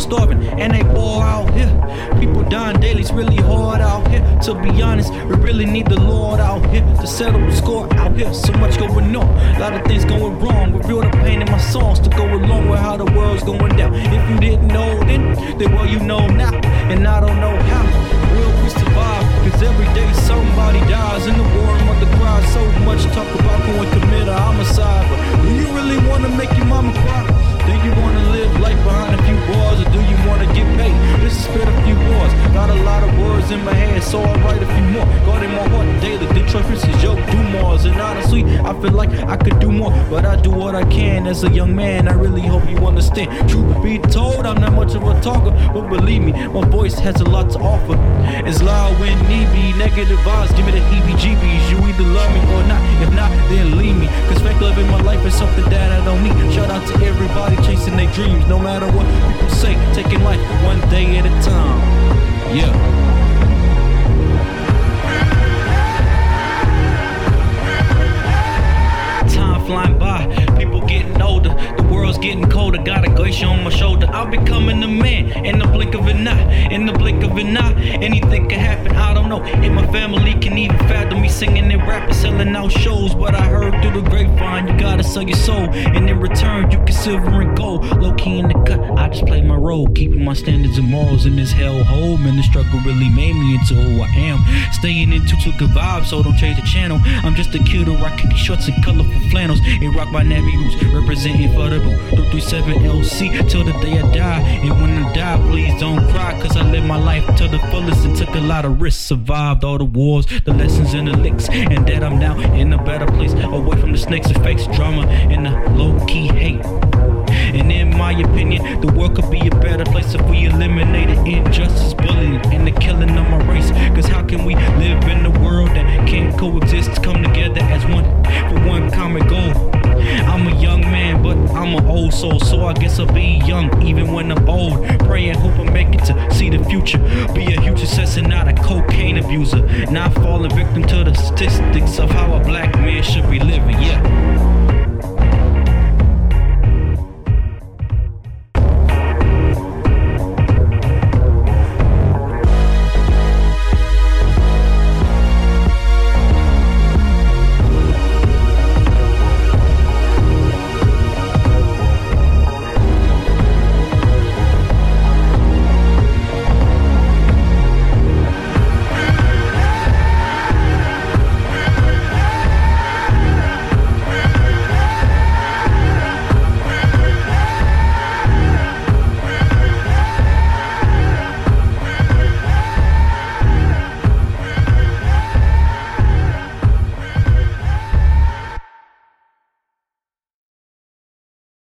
starving, and they fall out here. People dying daily, it's really hard out here. To be honest, we really need the Lord out here to settle the score out here. So much going on, a lot of things going wrong. Reveal the pain in my songs to go along with how the world's going down. If you didn't know then, then well you know now, and I don't know so I write a few more. Got in my heart daily. Detroit yo do Mars. And honestly, I feel like I could do more, but I do what I can as a young man. I really hope you understand. Truth be told, I'm not much of a talker, but believe me, my voice has a lot to offer. It's loud when need be. Negative vibes, give me the heebie-jeebies. You either love me or not. If not, then leave me. Cause fake love in my life is something that I don't need. Shout out to everybody chasing their dreams, no matter what people say. Getting colder. Got a glacier on my shoulder. I'll be coming a man in the blink of an eye. In the blink of an eye, anything can happen. I don't know if my family can even fathom me singing and rapping, selling out shows. But I heard the grapevine, you gotta sell your soul, and in return, you get silver and gold. Low key in the cut, I just play my role, keeping my standards and morals in this hell hole. Man, the struggle really made me into who I am. Staying in too good vibes, so don't change the channel. I'm just a kid who rock khaki shorts and colorful flannels. And rock my navy roots, representing for the boo. 337 LC till the day I die. And when I die, my life to the fullest and took a lot of risks. Survived all the wars, the lessons and the licks. And that I'm now in a better place, away from the snakes fakes, drama and the low key hate. And in my opinion, the world could be a better place if we eliminated injustice, bullying, and the killing of my race. Cause how can we live in a world that can't coexist, come together as one for one common goal? I'm a young man, but I'm an old soul, so I guess I'll be young even abuser. Not falling victim to the statistics of how a black man should be living.